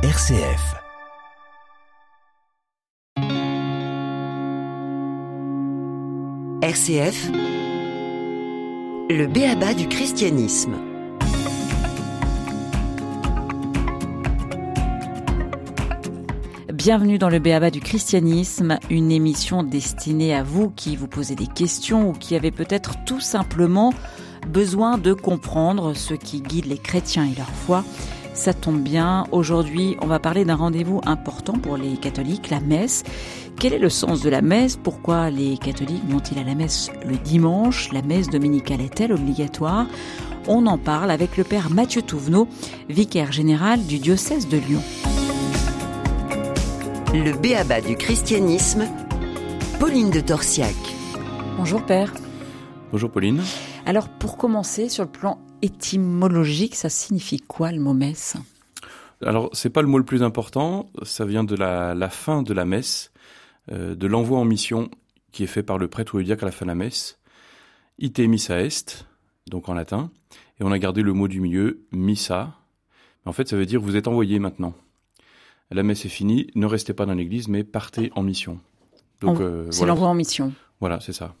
RCF. RCF, le béaba du christianisme. Bienvenue dans le Béaba du christianisme, une émission destinée à vous qui vous posez des questions ou qui avez peut-être tout simplement besoin de comprendre ce qui guide les chrétiens et leur foi. Ça tombe bien, aujourd'hui on va parler d'un rendez-vous important pour les catholiques, la messe. Quel est le sens de la messe? Pourquoi les catholiques vont-ils à la messe le dimanche? La messe dominicale est-elle obligatoire? On en parle avec le père Mathieu Touvenot, vicaire général du diocèse de Lyon. Le béaba du christianisme, Pauline de Torsiac. Bonjour père. Bonjour Pauline. Alors pour commencer, sur le plan étymologique, ça signifie quoi le mot messe? Alors c'est pas le mot le plus important, ça vient de la, la fin de la messe, euh, de l'envoi en mission qui est fait par le prêtre ou le diacre à la fin de la messe. Ite missa est, donc en latin, et on a gardé le mot du milieu, missa. En fait ça veut dire vous êtes envoyé maintenant. La messe est finie, ne restez pas dans l'église, mais partez en mission. Donc, euh, c'est voilà. l'envoi en mission. Voilà, c'est ça.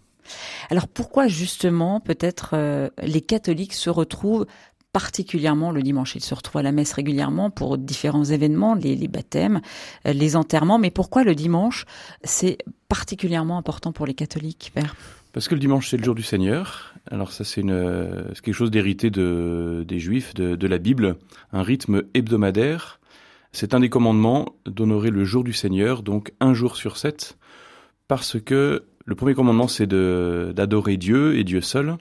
Alors pourquoi justement peut-être euh, les catholiques se retrouvent particulièrement le dimanche? Ils se retrouvent à la messe régulièrement pour différents événements, les, baptêmes, euh, les enterrements. Mais pourquoi le dimanche, c'est particulièrement important pour les catholiques, Père? Parce que le dimanche, c'est le jour du Seigneur. Alors ça, c'est quelque chose d'hérité de, des Juifs, de la Bible, un rythme hebdomadaire c'est un des commandements d'honorer le jour du Seigneur, donc un jour sur sept, parce que le premier commandement, c'est d'adorer Dieu et Dieu seul.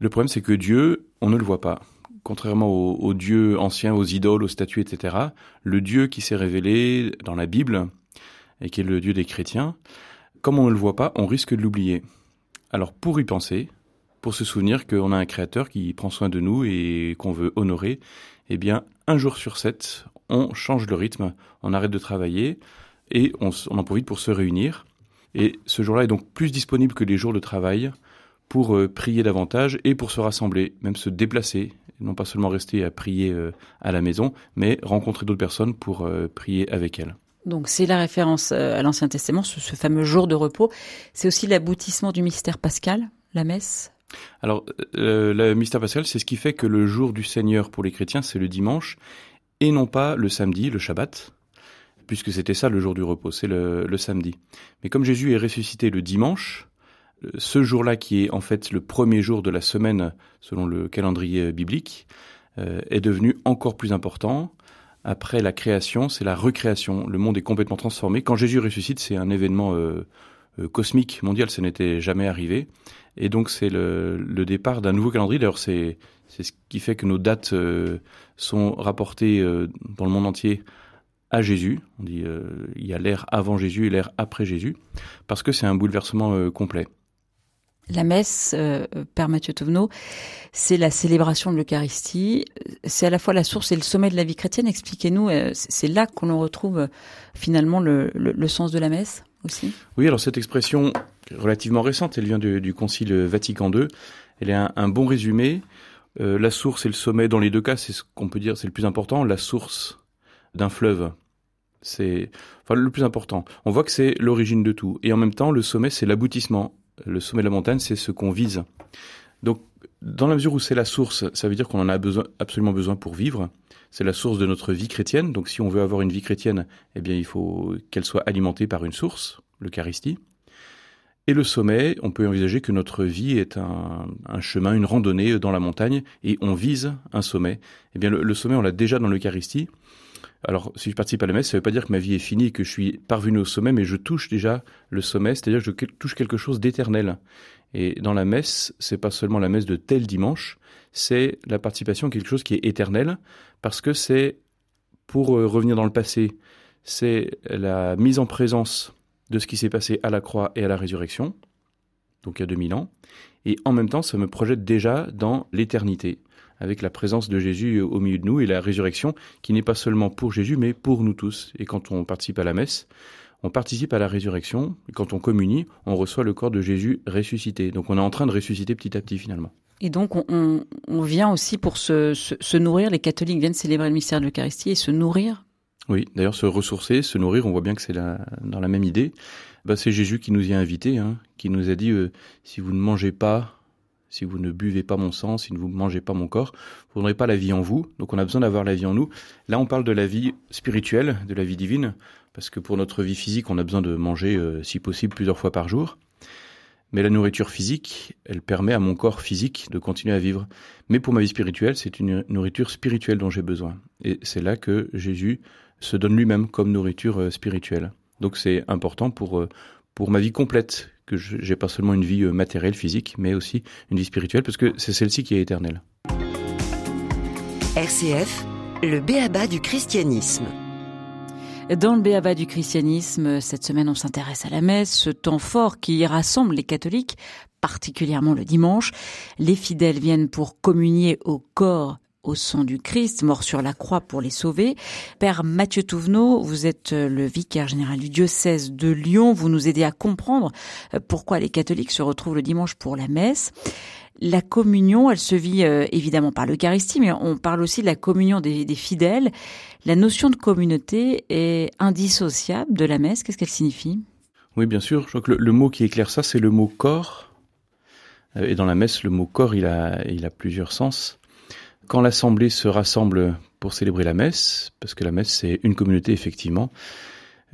Le problème, c'est que Dieu, on ne le voit pas. Contrairement aux, dieux anciens, aux idoles, aux statues, etc., le Dieu qui s'est révélé dans la Bible, et qui est le Dieu des chrétiens, comme on ne le voit pas, on risque de l'oublier. Alors pour y penser, pour se souvenir qu'on a un Créateur qui prend soin de nous et qu'on veut honorer, eh bien, un jour sur sept, on change le rythme, on arrête de travailler et on, en profite pour se réunir. Et ce jour-là est donc plus disponible que les jours de travail pour euh, prier davantage et pour se rassembler, même se déplacer, non pas seulement rester à prier euh, à la maison, mais rencontrer d'autres personnes pour euh, prier avec elles. Donc c'est la référence à l'Ancien Testament, ce, ce, fameux jour de repos. C'est aussi l'aboutissement du mystère pascal, la messe? Alors le mystère pascal, c'est ce qui fait que le jour du Seigneur pour les chrétiens, c'est le dimanche, et non pas le samedi, le Shabbat, puisque c'était ça le jour du repos, c'est le, samedi. Mais comme Jésus est ressuscité le dimanche, euh, ce jour-là qui est en fait le premier jour de la semaine selon le calendrier biblique, euh, est devenu encore plus important. Après la création, c'est la recréation. Le monde est complètement transformé. Quand Jésus ressuscite, c'est un événement euh, cosmique, mondial, ça n'était jamais arrivé. Et donc c'est le, départ d'un nouveau calendrier. D'ailleurs, c'est c'est ce qui fait que nos dates euh, sont rapportées euh, dans le monde entier à Jésus. On dit euh, il y a l'ère avant Jésus et l'ère après Jésus, parce que c'est un bouleversement complet. La messe, Père Mathieu Touvenot, c'est la célébration de l'Eucharistie. C'est à la fois la source et le sommet de la vie chrétienne. Expliquez-nous, c'est là qu'on retrouve finalement le, le, le, sens de la messe aussi Oui, alors cette expression relativement récente, elle vient du, du Concile Vatican II. Elle est un, un bon résumé euh, la source et le sommet, dans les deux cas, c'est ce qu'on peut dire, c'est le plus important. La source d'un fleuve, c'est le plus important. On voit que c'est l'origine de tout. Et en même temps, le sommet, c'est l'aboutissement. Le sommet de la montagne, c'est ce qu'on vise. Donc, dans la mesure où c'est la source, ça veut dire qu'on en a besoin, absolument besoin pour vivre. C'est la source de notre vie chrétienne. Donc, si on veut avoir une vie chrétienne, eh bien, il faut qu'elle soit alimentée par une source, l'Eucharistie. Et le sommet, on peut envisager que notre vie est un, chemin, une randonnée dans la montagne, et on vise un sommet. Eh bien, le, sommet, on l'a déjà dans l'Eucharistie. Alors, si je participe à la messe, ça ne veut pas dire que ma vie est finie, que je suis parvenu au sommet, mais je touche déjà le sommet, c'est-à-dire que je touche quelque chose d'éternel. Et dans la messe, c'est pas seulement la messe de tel dimanche, c'est la participation à quelque chose qui est éternel, parce que c'est, pour euh, revenir dans le passé, c'est la mise en présence de ce qui s'est passé à la croix et à la résurrection, donc il y a 2000 ans, et en même temps ça me projette déjà dans l'éternité, avec la présence de Jésus au milieu de nous et la résurrection qui n'est pas seulement pour Jésus, mais pour nous tous. Et quand on participe à la messe, on participe à la résurrection, et quand on communie, on reçoit le corps de Jésus ressuscité. Donc on est en train de ressusciter petit à petit finalement. Et donc on, vient aussi pour se, se, nourrir, les catholiques viennent célébrer le mystère de l'Eucharistie et se nourrir Oui, d'ailleurs, se ressourcer, se nourrir, on voit bien que c'est dans la même idée. Bah, c'est Jésus qui nous y a invités, hein, qui nous a dit euh, si vous ne mangez pas, si vous ne buvez pas mon sang, si vous ne mangez pas mon corps, vous n'aurez pas la vie en vous. Donc on a besoin d'avoir la vie en nous. Là, on parle de la vie spirituelle, de la vie divine, parce que pour notre vie physique, on a besoin de manger, euh, si possible, plusieurs fois par jour. Mais la nourriture physique, elle permet à mon corps physique de continuer à vivre. Mais pour ma vie spirituelle, c'est une nourriture spirituelle dont j'ai besoin. Et c'est là que Jésus se donne lui-même comme nourriture euh, spirituelle. Donc c'est important pour, euh, pour ma vie complète, que j'ai pas seulement une vie euh, matérielle, physique, mais aussi une vie spirituelle, parce que c'est celle-ci qui est éternelle. RCF, le béaba du christianisme. Dans le Béaba du christianisme, cette semaine, on s'intéresse à la messe, ce temps fort qui rassemble les catholiques, particulièrement le dimanche. Les fidèles viennent pour communier au corps au sang du Christ, mort sur la croix pour les sauver. Père Mathieu Touvenot, vous êtes le vicaire général du diocèse de Lyon. Vous nous aidez à comprendre pourquoi les catholiques se retrouvent le dimanche pour la messe. La communion, elle se vit euh, évidemment par l'Eucharistie, mais on parle aussi de la communion des, fidèles. La notion de communauté est indissociable de la messe. Qu'est-ce qu'elle signifie? Oui, bien sûr. Je crois que le, mot qui éclaire ça, c'est le mot corps. Euh, et dans la messe, le mot corps, il a plusieurs sens. Quand l'assemblée se rassemble pour célébrer la messe, parce que la messe c'est une communauté effectivement,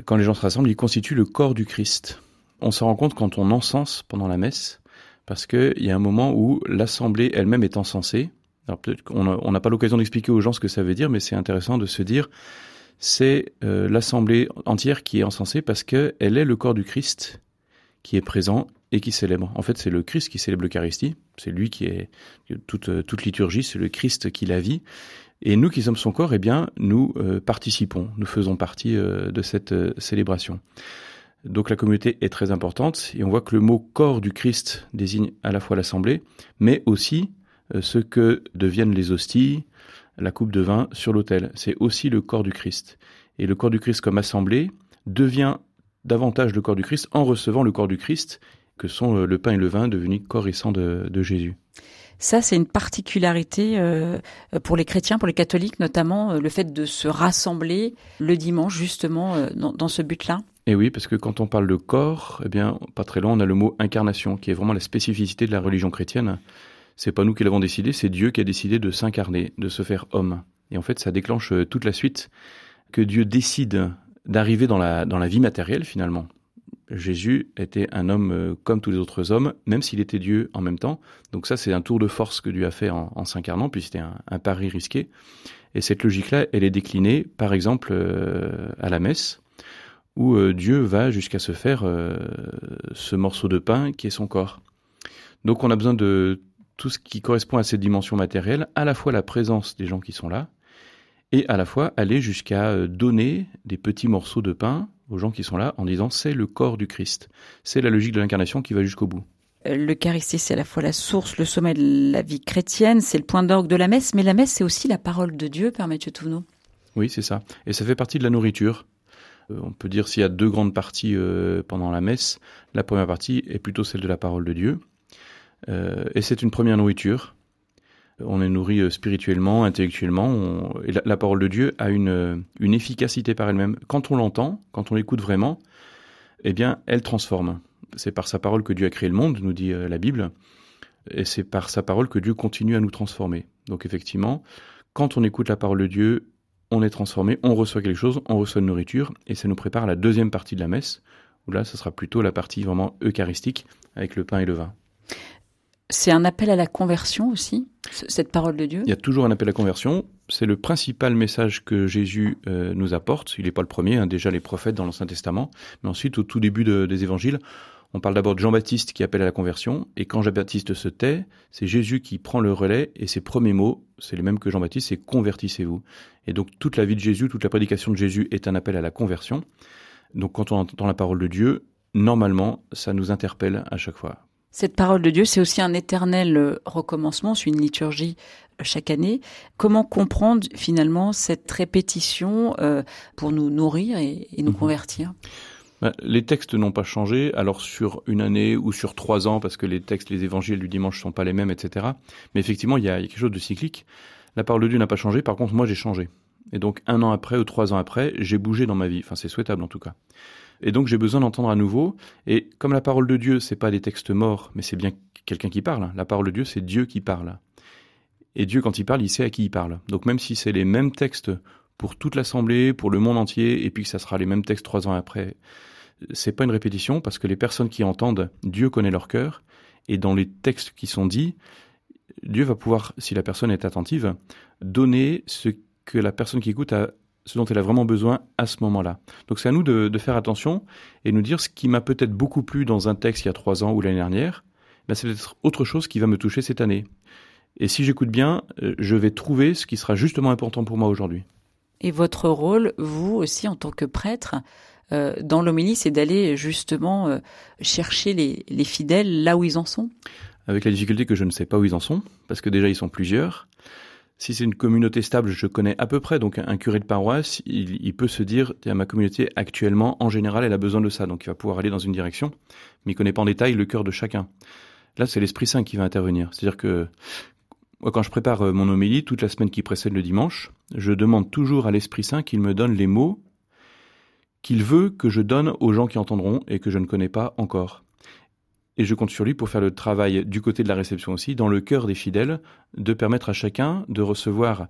quand les gens se rassemblent, ils constituent le corps du Christ. On se rend compte quand on encense pendant la messe parce qu'il y a un moment où l'Assemblée elle-même est encensée. Alors peut-être qu'on n'a pas l'occasion d'expliquer aux gens ce que ça veut dire, mais c'est intéressant de se dire, c'est euh, l'Assemblée entière qui est encensée parce qu'elle est le corps du Christ qui est présent et qui célèbre. En fait, c'est le Christ qui célèbre l'Eucharistie, c'est lui qui est toute, euh, toute liturgie, c'est le Christ qui la vit. Et nous qui sommes son corps, eh bien, nous euh, participons, nous faisons partie de cette célébration. Donc la communauté est très importante et on voit que le mot corps du Christ désigne à la fois l'assemblée, mais aussi euh, ce que deviennent les hosties, la coupe de vin sur l'autel. C'est aussi le corps du Christ. Et le corps du Christ comme assemblée devient davantage le corps du Christ en recevant le corps du Christ, que sont euh, le pain et le vin devenus corps et sang de, Jésus. Ça, c'est une particularité euh, pour les chrétiens, pour les catholiques notamment, le fait de se rassembler le dimanche justement dans ce but-là. Et oui, parce que quand on parle de corps, eh bien, pas très loin, on a le mot incarnation, qui est vraiment la spécificité de la religion chrétienne. C'est pas nous qui l'avons décidé, c'est Dieu qui a décidé de s'incarner, de se faire homme. Et en fait, ça déclenche euh, toute la suite que Dieu décide d'arriver dans la, dans la vie matérielle finalement. Jésus était un homme euh, comme tous les autres hommes, même s'il était Dieu en même temps. Donc ça, c'est un tour de force que Dieu a fait en, s'incarnant, puis c'était un, pari risqué. Et cette logique-là, elle est déclinée, par exemple, euh, à la messe où euh, Dieu va jusqu'à se faire ce morceau de pain qui est son corps. Donc on a besoin de tout ce qui correspond à cette dimension matérielle, à la fois la présence des gens qui sont là, et à la fois aller jusqu'à donner des petits morceaux de pain aux gens qui sont là en disant c'est le corps du Christ. C'est la logique de l'incarnation qui va jusqu'au bout. L'Eucharistie, c'est à la fois la source, le sommet de la vie chrétienne, c'est le point d'orgue de la messe, mais la messe, c'est aussi la parole de Dieu, Père Mathieu Touvenot. Oui, c'est ça. Et ça fait partie de la nourriture. Euh, on peut dire s'il y a deux grandes parties euh, pendant la messe, la première partie est plutôt celle de la parole de Dieu. Euh, et c'est une première nourriture. On est nourri spirituellement, intellectuellement. la, parole de Dieu a une, une efficacité par elle-même. Quand on l'entend, quand on l'écoute vraiment, eh bien, elle transforme. C'est par sa parole que Dieu a créé le monde, nous dit la Bible. Et c'est par sa parole que Dieu continue à nous transformer. Donc effectivement, quand on écoute la parole de Dieu on est transformé, on reçoit quelque chose, on reçoit une nourriture, et ça nous prépare la deuxième partie de la messe, là, ce sera plutôt la partie vraiment eucharistique, avec le pain et le vin. C'est un appel à la conversion aussi, cette parole de Dieu Il y a toujours un appel à la conversion. C'est le principal message que Jésus euh, nous apporte. Il n'est pas le premier, hein, déjà les prophètes dans l'Ancien Testament, mais ensuite au tout début des évangiles, on parle d'abord de Jean-Baptiste qui appelle à la conversion, et quand Jean-Baptiste se tait, c'est Jésus qui prend le relais, et ses premiers mots, c'est les mêmes que Jean-Baptiste, c'est convertissez-vous. Et donc toute la vie de Jésus, toute la prédication de Jésus est un appel à la conversion. Donc quand on entend la parole de Dieu, normalement, ça nous interpelle à chaque fois. Cette parole de Dieu, c'est aussi un éternel euh, recommencement, c'est une liturgie euh, chaque année. Comment comprendre finalement cette répétition euh, pour nous nourrir et, nous mhm. convertir? Bah, les textes n'ont pas changé, alors sur une année ou sur trois ans, parce que les textes, les évangiles du dimanche sont pas les mêmes, etc. Mais effectivement, il y a, quelque chose de cyclique. La parole de Dieu n'a pas changé, par contre, moi j'ai changé. Et donc un an après ou trois ans après, j'ai bougé dans ma vie. Enfin, c'est souhaitable en tout cas. Et donc j'ai besoin d'entendre à nouveau. Et comme la parole de Dieu, c'est pas des textes morts, mais c'est bien quelqu'un qui parle. La parole de Dieu, c'est Dieu qui parle. Et Dieu, quand il parle, il sait à qui il parle. Donc même si c'est les mêmes textes pour toute l'assemblée, pour le monde entier, et puis que ça sera les mêmes textes trois ans après, c'est pas une répétition parce que les personnes qui entendent, Dieu connaît leur cœur, et dans les textes qui sont dits, Dieu va pouvoir, si la personne est attentive, donner ce que la personne qui écoute a, ce dont elle a vraiment besoin à ce moment-là. Donc c'est à nous de, faire attention et nous dire ce qui m'a peut-être beaucoup plu dans un texte il y a trois ans ou l'année dernière, ben c'est peut-être autre chose qui va me toucher cette année. Et si j'écoute bien, euh, je vais trouver ce qui sera justement important pour moi aujourd'hui. Et votre rôle, vous aussi en tant que prêtre, euh, dans l'homélie, c'est d'aller justement euh, chercher les, fidèles là où ils en sont? Avec la difficulté que je ne sais pas où ils en sont, parce que déjà ils sont plusieurs. Si c'est une communauté stable, je connais à peu près, donc un curé de paroisse, il, peut se dire, ma communauté actuellement, en général, elle a besoin de ça, donc il va pouvoir aller dans une direction, mais il connaît pas en détail le cœur de chacun. Là, c'est l'Esprit Saint qui va intervenir. C'est-à-dire que moi, quand je prépare euh, mon homélie, toute la semaine qui précède le dimanche, je demande toujours à l'Esprit Saint qu'il me donne les mots qu'il veut que je donne aux gens qui entendront et que je ne connais pas encore. Et je compte sur lui pour faire le travail du côté de la réception aussi, dans le cœur des fidèles, de permettre à chacun de recevoir,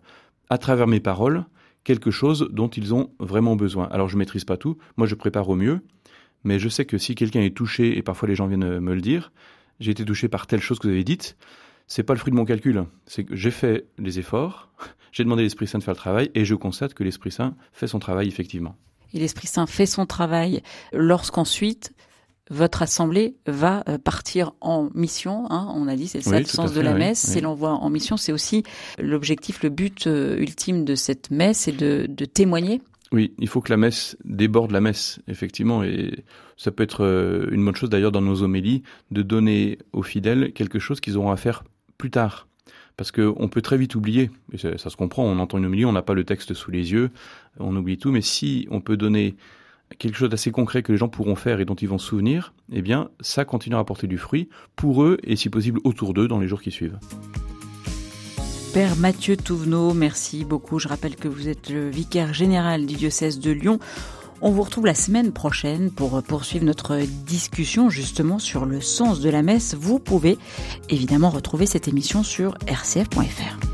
à travers mes paroles, quelque chose dont ils ont vraiment besoin. Alors je maîtrise pas tout, moi je prépare au mieux, mais je sais que si quelqu'un est touché, et parfois les gens viennent me le dire, j'ai été touché par telle chose que vous avez dite, c'est pas le fruit de mon calcul. C'est que j'ai fait les efforts, j'ai demandé à l'Esprit Saint de faire le travail et je constate que l'Esprit Saint fait son travail effectivement. Et l'Esprit Saint fait son travail lorsqu'ensuite votre assemblée va euh, partir en mission. Hein, on a dit, c'est ça le sens de la messe, c'est l'envoi en mission. C'est aussi l'objectif, le but euh, ultime de cette messe, c'est de, de témoigner. Oui, il faut que la messe déborde la messe, effectivement, et ça peut être euh, une bonne chose d'ailleurs dans nos homélies de donner aux fidèles quelque chose qu'ils auront à faire plus tard. Parce qu'on peut très vite oublier, et ça, se comprend, on entend une homélie, on n'a pas le texte sous les yeux, on oublie tout, mais si on peut donner quelque chose d'assez concret que les gens pourront faire et dont ils vont se souvenir, eh bien, ça continuera à porter du fruit pour eux et si possible autour d'eux dans les jours qui suivent. Père Mathieu Touvenot, merci beaucoup. Je rappelle que vous êtes le vicaire général du diocèse de Lyon. On vous retrouve la semaine prochaine pour poursuivre notre discussion justement sur le sens de la messe. Vous pouvez évidemment retrouver cette émission sur rcf.fr.